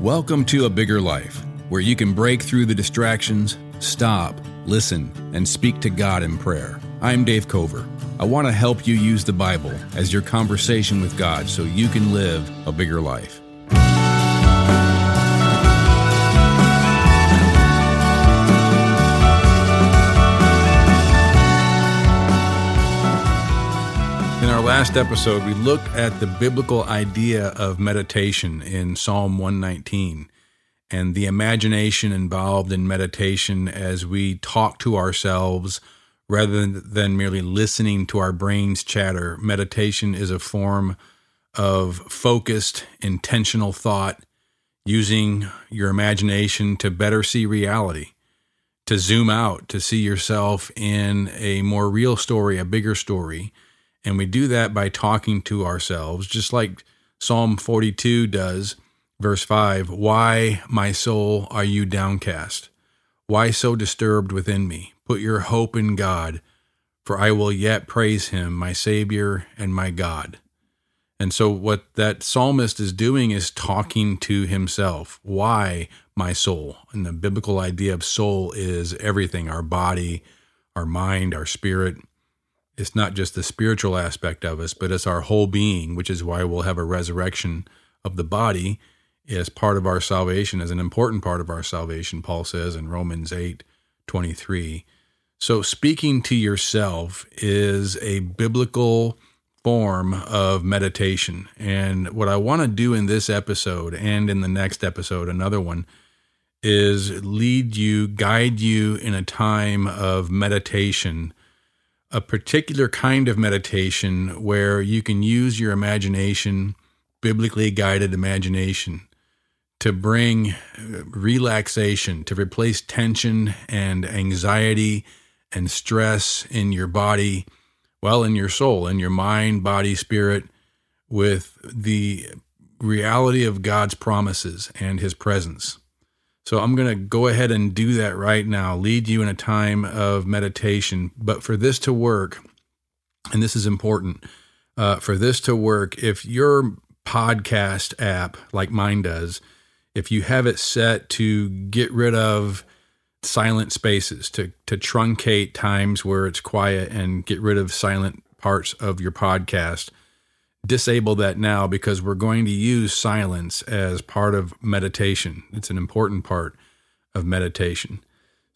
Welcome to A Bigger Life, where you can break through the distractions, stop, listen, and speak to God in prayer. I'm Dave Cover. I want to help you use the Bible as your conversation with God so you can live a bigger life. Last episode, we looked at the biblical idea of meditation in Psalm 119 and the imagination involved in meditation as we talk to ourselves rather than merely listening to our brains chatter. Meditation is a form of focused, intentional thought using your imagination to better see reality, to zoom out, to see yourself in a more real story, a bigger story and we do that by talking to ourselves, just like Psalm 42 does, verse 5 Why, my soul, are you downcast? Why so disturbed within me? Put your hope in God, for I will yet praise him, my Savior and my God. And so, what that psalmist is doing is talking to himself. Why, my soul? And the biblical idea of soul is everything our body, our mind, our spirit it's not just the spiritual aspect of us, but it's our whole being, which is why we'll have a resurrection of the body as part of our salvation, as an important part of our salvation, Paul says in Romans 8 23. So, speaking to yourself is a biblical form of meditation. And what I want to do in this episode and in the next episode, another one, is lead you, guide you in a time of meditation a particular kind of meditation where you can use your imagination, biblically guided imagination, to bring uh, relaxation, to replace tension and anxiety and stress in your body, well, in your soul, in your mind, body, spirit, with the reality of God's promises and His presence. So I'm going to go ahead and do that right now, lead you in a time of meditation. But for this to work, and this is important, uh, for this to work, if your podcast app, like mine does, if you have it set to get rid of silent spaces, to, to truncate times where it's quiet and get rid of silent parts of your podcast, disable that now because we're going to use silence as part of meditation. It's an important part of meditation.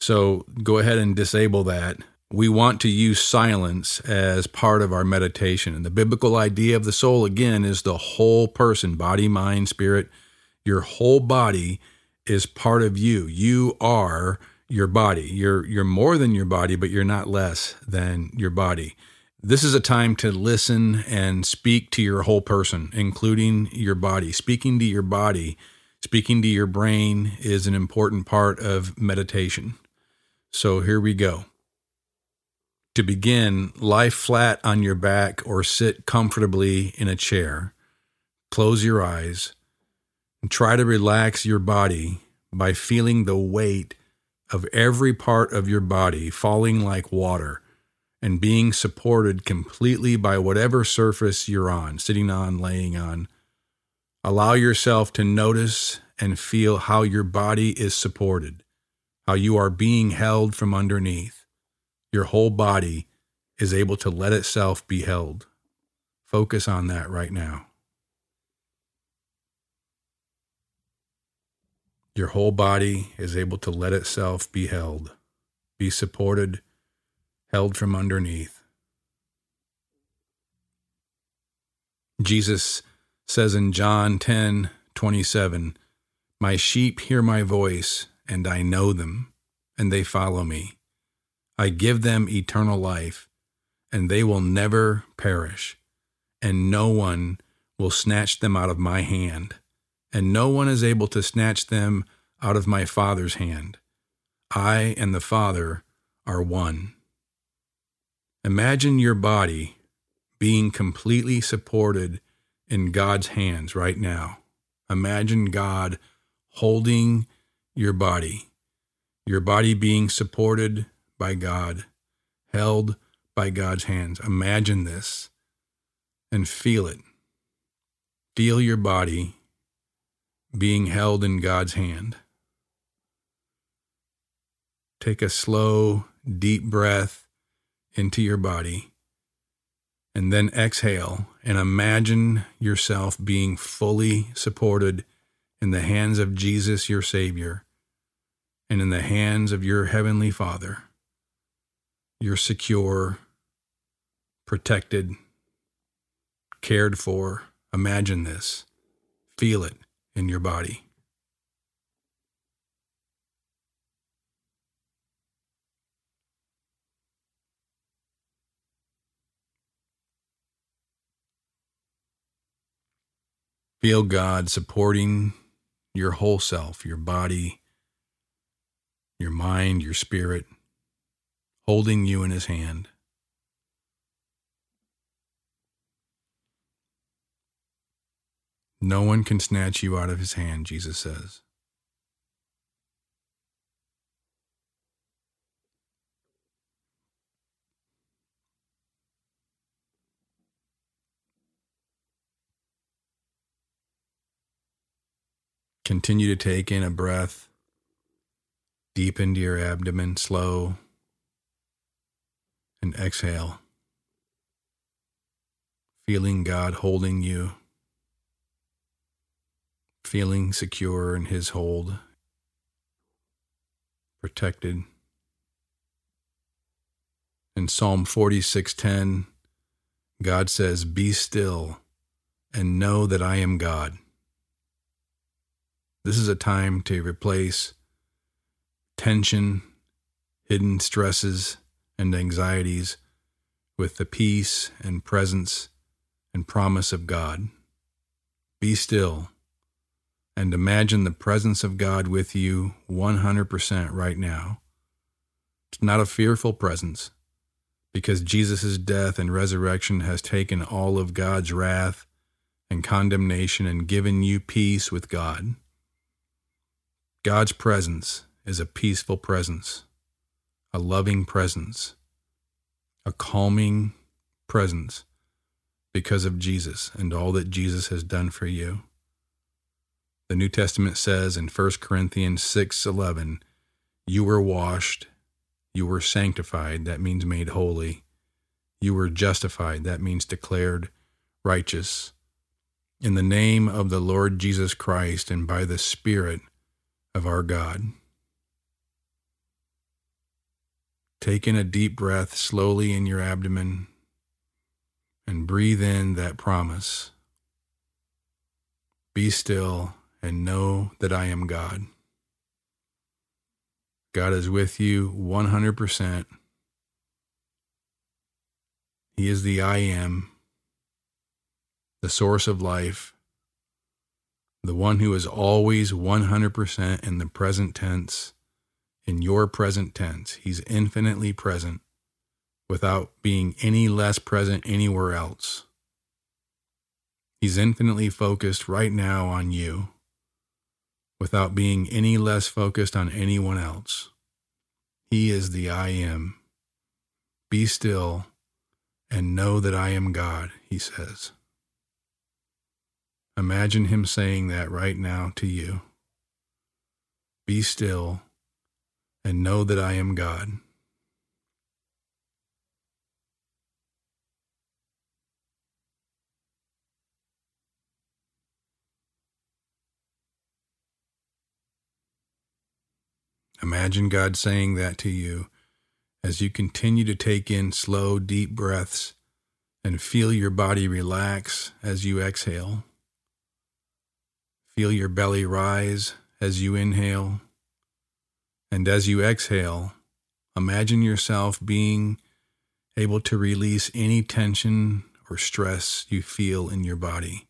So go ahead and disable that. We want to use silence as part of our meditation. And the biblical idea of the soul, again, is the whole person body, mind, spirit. Your whole body is part of you. You are your body. You're, you're more than your body, but you're not less than your body. This is a time to listen and speak to your whole person, including your body. Speaking to your body, speaking to your brain is an important part of meditation. So here we go. To begin, lie flat on your back or sit comfortably in a chair. Close your eyes and try to relax your body by feeling the weight of every part of your body falling like water and being supported completely by whatever surface you're on, sitting on, laying on. Allow yourself to notice and feel how your body is supported, how you are being held from underneath. Your whole body is able to let itself be held. Focus on that right now. Your whole body is able to let itself be held, be supported held from underneath. Jesus says in John 10 27, My sheep hear my voice, and I know them, and they follow me. I give them eternal life, and they will never perish, and no one will snatch them out of my hand, and no one is able to snatch them out of my Father's hand. I and the Father are one. Imagine your body being completely supported in God's hands right now. Imagine God holding your body, your body being supported by God, held by God's hands. Imagine this and feel it. Feel your body being held in God's hand. Take a slow, deep breath into your body and then exhale and imagine yourself being fully supported in the hands of Jesus, your Savior, and in the hands of your Heavenly Father. You're secure, protected, cared for. Imagine this. Feel it in your body. Feel God supporting your whole self, your body, your mind, your spirit, holding you in His hand. No one can snatch you out of His hand, Jesus says. Continue to take in a breath deep into your abdomen, slow, and exhale. Feeling God holding you, feeling secure in His hold, protected. In Psalm 46:10, God says, "Be still and know that I am God." This is a time to replace tension, hidden stresses, and anxieties with the peace and presence and promise of God. Be still and imagine the presence of God with you 100% right now. It's not a fearful presence because Jesus' death and resurrection has taken all of God's wrath and condemnation and given you peace with God. God's presence is a peaceful presence, a loving presence, a calming presence because of Jesus and all that Jesus has done for you. The New Testament says in 1 Corinthians 6:11, "You were washed, you were sanctified, that means made holy. You were justified, that means declared righteous. In the name of the Lord Jesus Christ and by the Spirit of our God. Take in a deep breath slowly in your abdomen and breathe in that promise. Be still and know that I am God. God is with you 100%. He is the I am, the source of life, the one who is always 100% in the present tense, in your present tense. He's infinitely present without being any less present anywhere else. He's infinitely focused right now on you without being any less focused on anyone else. He is the I am. Be still and know that I am God, he says. Imagine him saying that right now to you. Be still and know that I am God. Imagine God saying that to you as you continue to take in slow, deep breaths and feel your body relax as you exhale. Feel your belly rise as you inhale. And as you exhale, imagine yourself being able to release any tension or stress you feel in your body.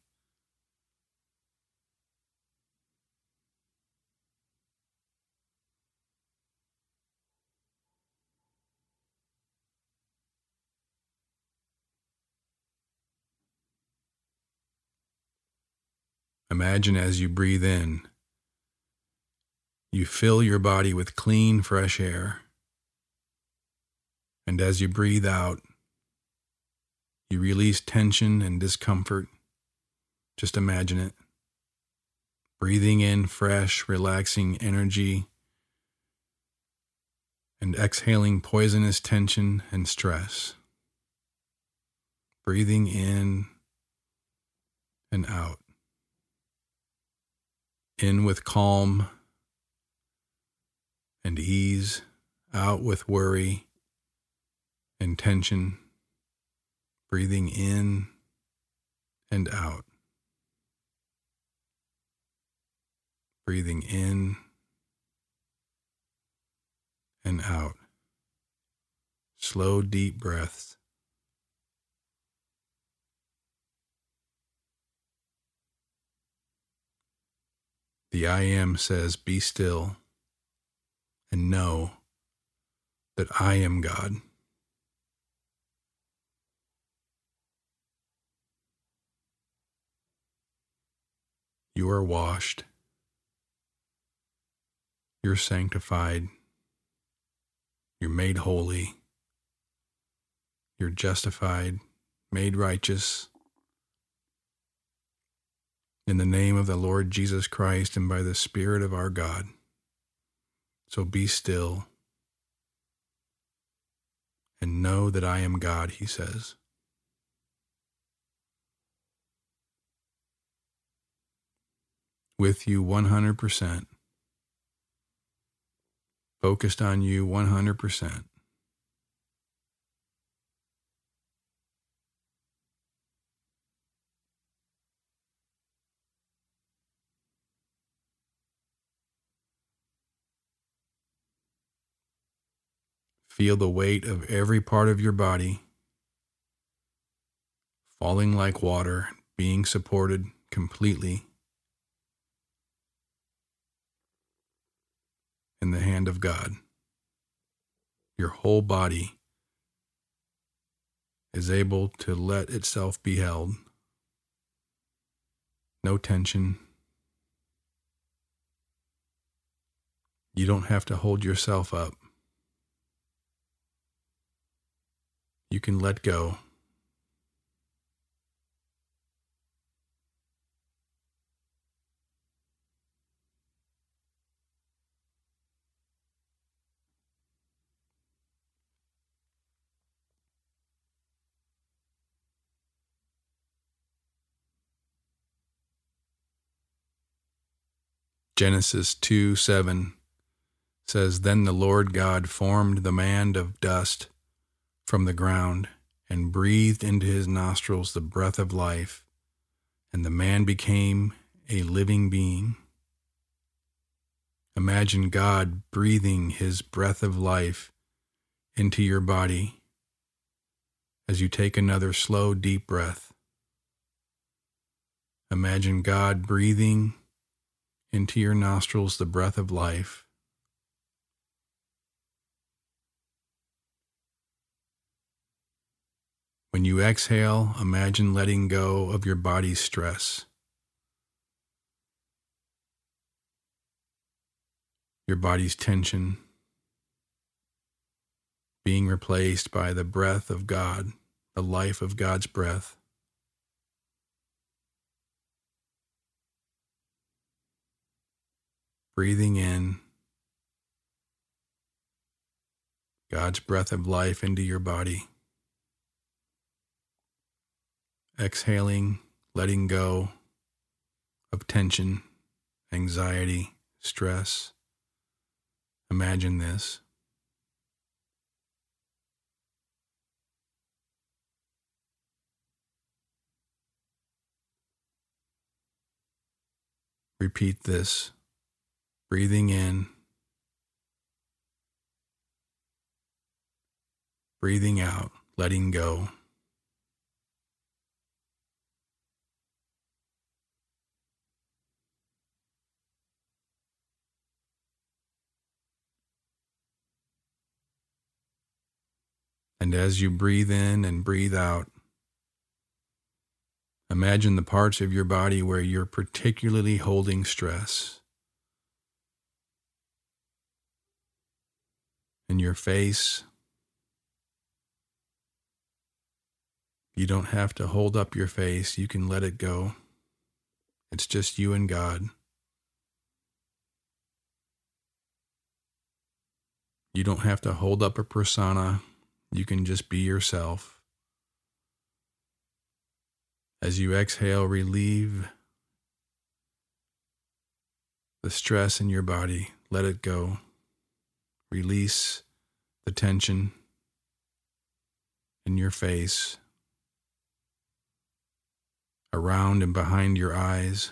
Imagine as you breathe in, you fill your body with clean, fresh air. And as you breathe out, you release tension and discomfort. Just imagine it. breathing in fresh, relaxing energy, and exhaling poisonous tension and stress. Breathing in and out. In with calm and ease, out with worry and tension. Breathing in and out. breathing in and out. Slow, deep breaths. The I am says, Be still and know that I am God. You are washed. You're sanctified. You're made holy. You're justified, made righteous. In the name of the Lord Jesus Christ and by the Spirit of our God. So be still and know that I am God, he says. With you 100% focused on you 100%. Feel the weight of every part of your body falling like water, being supported completely in the hand of God. Your whole body is able to let itself be held. No tension. You don't have to hold yourself up. You can let go. Genesis 2 7 says, Then the Lord God formed the man of dust from the ground and breathed into his nostrils the breath of life, and the man became a living being. Imagine God breathing his breath of life into your body as you take another slow, deep breath. Imagine God breathing into your nostrils the breath of life. When you exhale, imagine letting go of your body's stress. Your body's tension being replaced by the breath of God, the life of God's breath. breathing in God's breath of life into your body. Exhaling, letting go of tension, anxiety, stress. Imagine this. Repeat this breathing in, breathing out, letting go. And as you breathe in and breathe out, imagine the parts of your body where you're particularly holding stress. In your face, You don't have to hold up your face, you can let it go. It's just you and God. You don't have to hold up a persona. You can just be yourself. As you exhale, relieve the stress in your body. Let it go. Release the tension in your face, around and behind your eyes.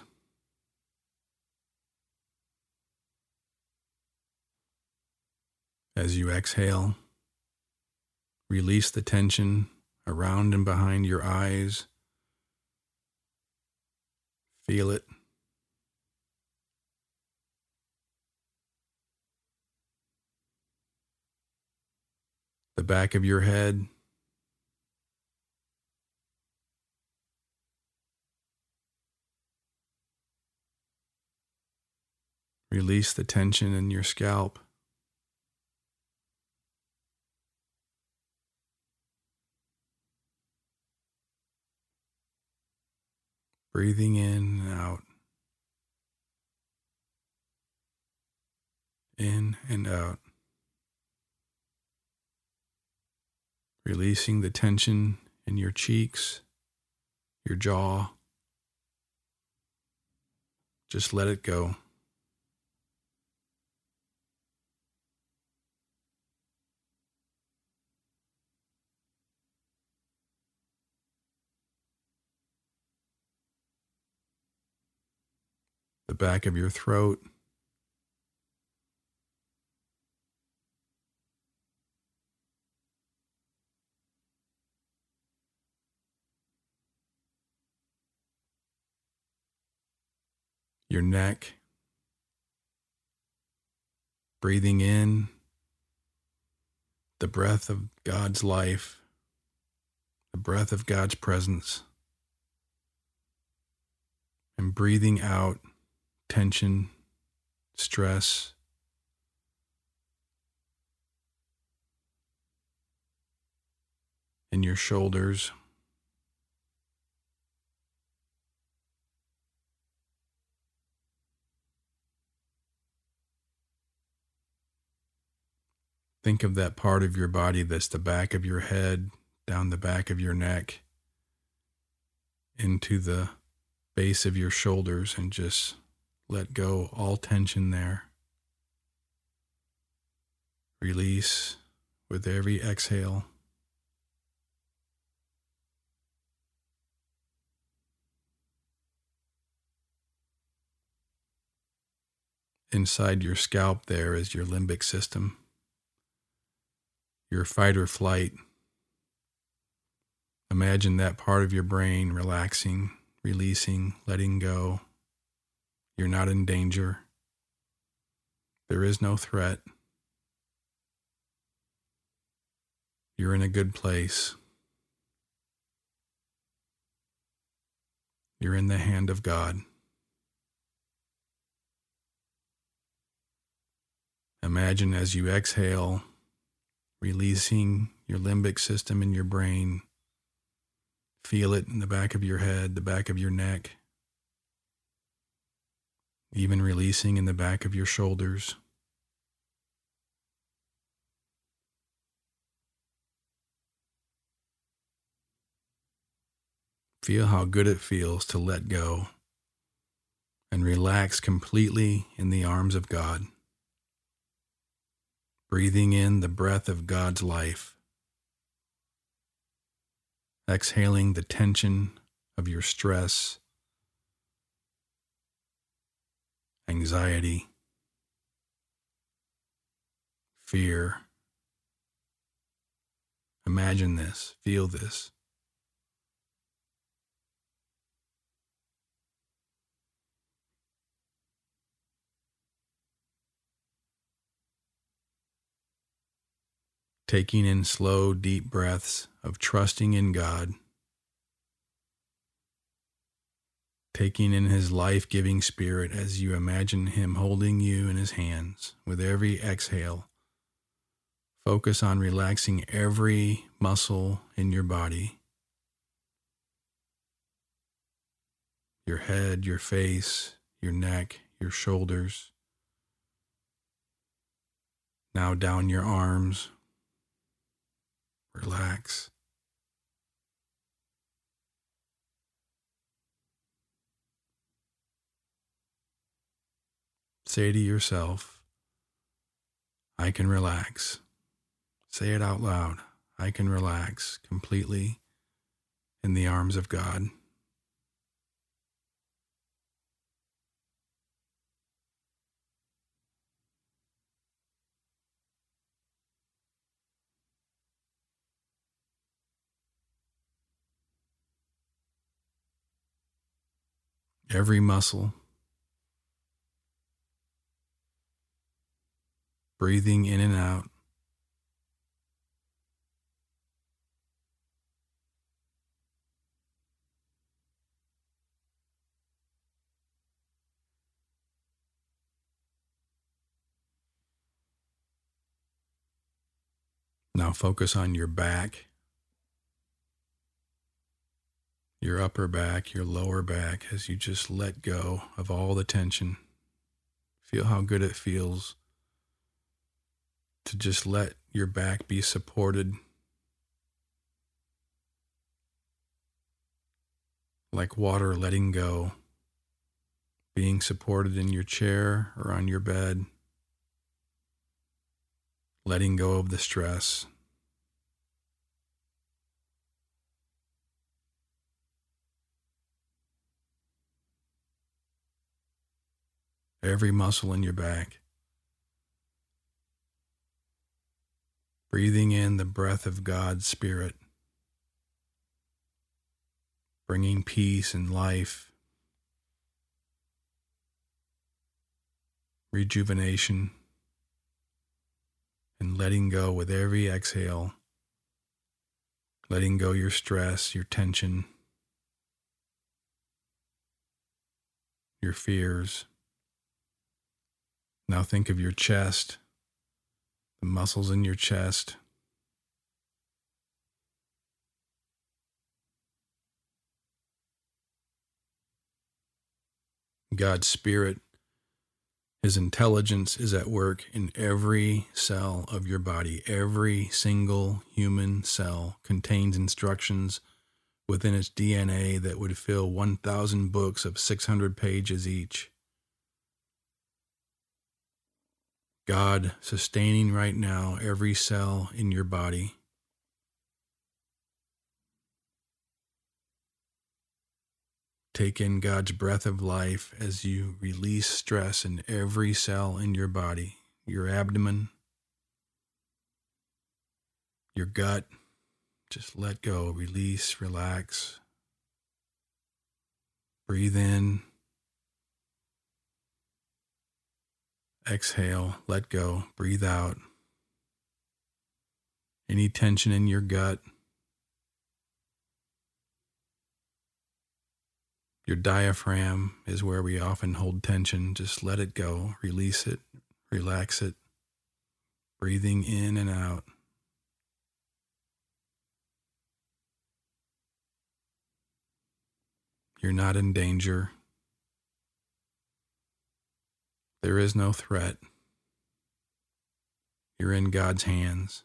As you exhale, release the tension around and behind your eyes. Feel it. The back of your head. Release the tension in your scalp. Breathing in and out. In and out. Releasing the tension in your cheeks, your jaw. Just let it go. Back of your throat. Your neck, breathing in the breath of God's life, the breath of God's presence, and breathing out tension, stress. In your shoulders. Think of that part of your body that's the back of your head, down the back of your neck, into the base of your shoulders, and just let go all tension there. Release with every exhale. Inside your scalp, there is your limbic system, your fight or flight. Imagine that part of your brain relaxing, releasing, letting go. You're not in danger. There is no threat. You're in a good place. You're in the hand of God. Imagine as you exhale, releasing your limbic system in your brain. Feel it in the back of your head, the back of your neck even releasing in the back of your shoulders. Feel how good it feels to let go and relax completely in the arms of God. Breathing in the breath of God's life. Exhaling the tension of your stress anxiety, fear. Imagine this, feel this. Taking in slow, deep breaths of trusting in God. Taking in his life giving spirit as you imagine him holding you in his hands with every exhale. Focus on relaxing every muscle in your body your head, your face, your neck, your shoulders, Now down your arms. Relax. Say to yourself, I can relax. Say it out loud. I can relax completely in the arms of God. Every muscle, breathing in and out. Now focus on your back, your upper back, your lower back as you just let go of all the tension. Feel how good it feels to just let your back be supported. Like water letting go, being supported in your chair or on your bed letting go of the stress. Every muscle in your back. Breathing in the breath of God's Spirit, bringing peace and life, rejuvenation and letting go with every exhale, letting go your stress, your tension, your fears. Now think of your chest, the muscles in your chest. God's Spirit his intelligence is at work in every cell of your body. Every single human cell contains instructions within its DNA that would fill 1,000 books of 600 pages each. God sustaining right now every cell in your body. Take in God's breath of life as you release stress in every cell in your body, your abdomen, your gut. Just let go, release, relax. Breathe in. Exhale, let go, breathe out. Any tension in your gut, Your diaphragm is where we often hold tension. Just let it go, release it, relax it, breathing in and out. You're not in danger. There is no threat. You're in God's hands.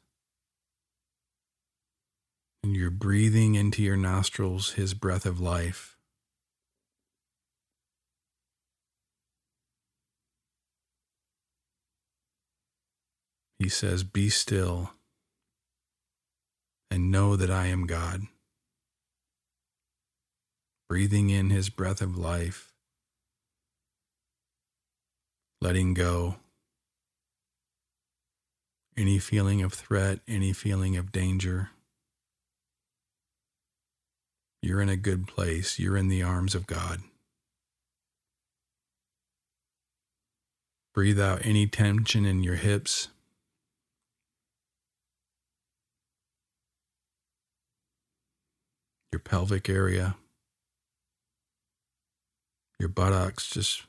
And you're breathing into your nostrils His breath of life. He says, Be still and know that I am God. Breathing in his breath of life, letting go any feeling of threat, any feeling of danger. You're in a good place. You're in the arms of God. Breathe out any tension in your hips, your pelvic area, your buttocks. Just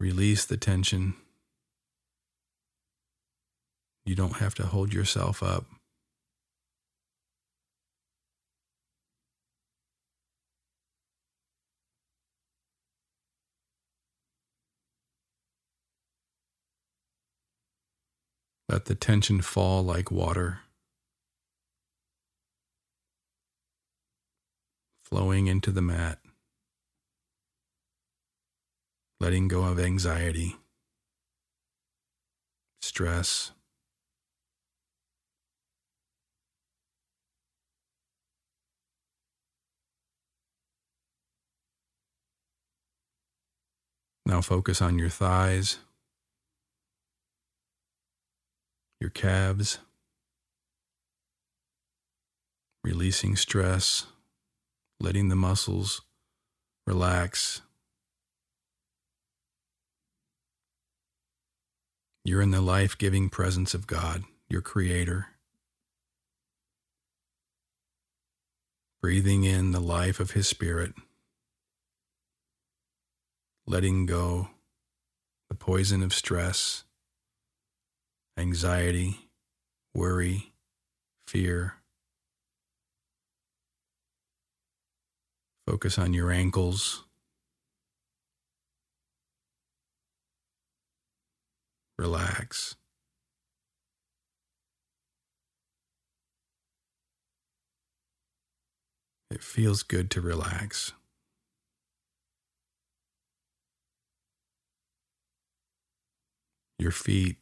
release the tension. You don't have to hold yourself up. Let the tension fall like water, flowing into the mat, letting go of anxiety, stress. Now focus on your thighs, your calves, releasing stress, letting the muscles relax. You're in the life giving presence of God, your Creator. Breathing in the life of His Spirit letting go the poison of stress, anxiety, worry, fear. Focus on your ankles. Relax. It feels good to relax. your feet.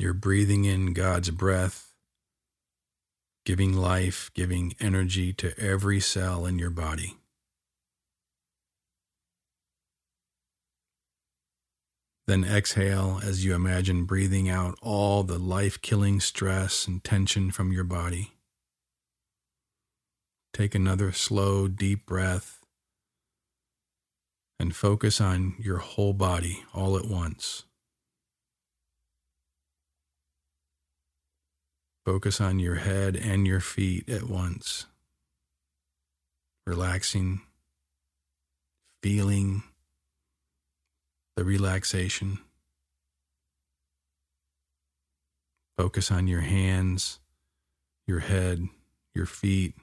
You're breathing in God's breath, giving life, giving energy to every cell in your body. Then exhale as you imagine breathing out all the life killing stress and tension from your body. Take another slow, deep breath and focus on your whole body all at once. Focus on your head and your feet at once. Relaxing, feeling the relaxation. Focus on your hands, your head, your feet,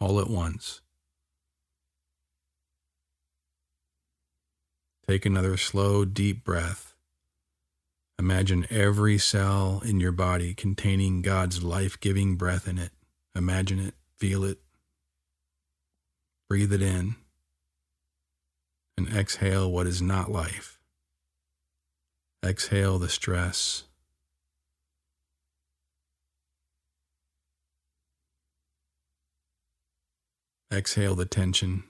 all at once. Take another slow, deep breath. Imagine every cell in your body containing God's life giving breath in it. Imagine it, feel it, breathe it in, and exhale what is not life. Exhale the stress, Exhale the tension.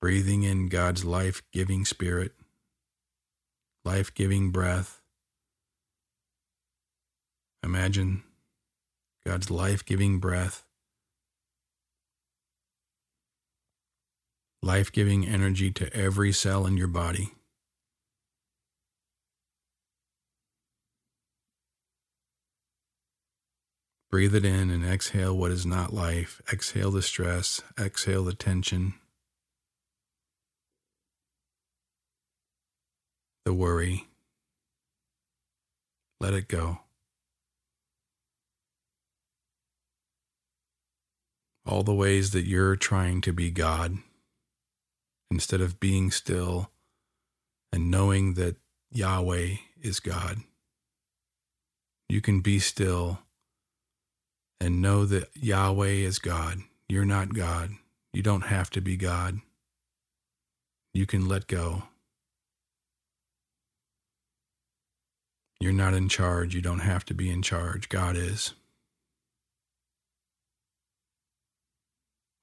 Breathing in God's life giving spirit, life giving breath. Imagine God's life giving breath, life giving energy to every cell in your body. Breathe it in and exhale what is not life. Exhale the stress, exhale the tension, the worry. Let it go. All the ways that you're trying to be God instead of being still and knowing that Yahweh is God. You can be still and know that Yahweh is God. You're not God. You don't have to be God. You can let go. You're not in charge. You don't have to be in charge. God is.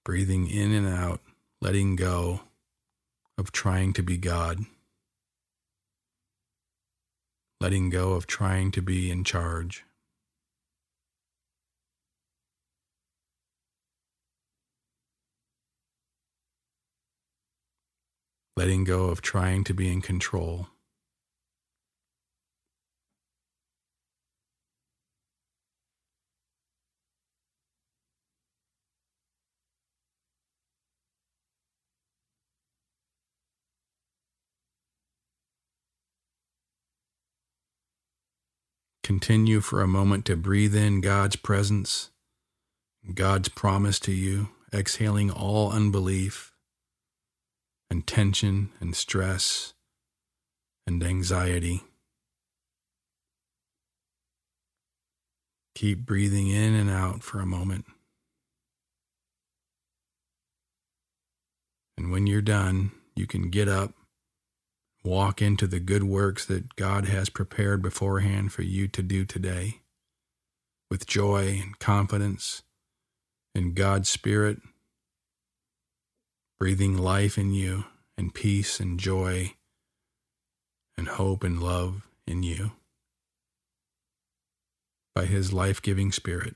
Breathing in and out, letting go of trying to be God. Letting go of trying to be in charge. letting go of trying to be in control. Continue for a moment to breathe in God's presence, God's promise to you, exhaling all unbelief and tension and stress and anxiety. Keep breathing in and out for a moment. And when you're done, you can get up, walk into the good works that God has prepared beforehand for you to do today with joy and confidence in God's Spirit, breathing life in you and peace and joy and hope and love in you by His life giving Spirit.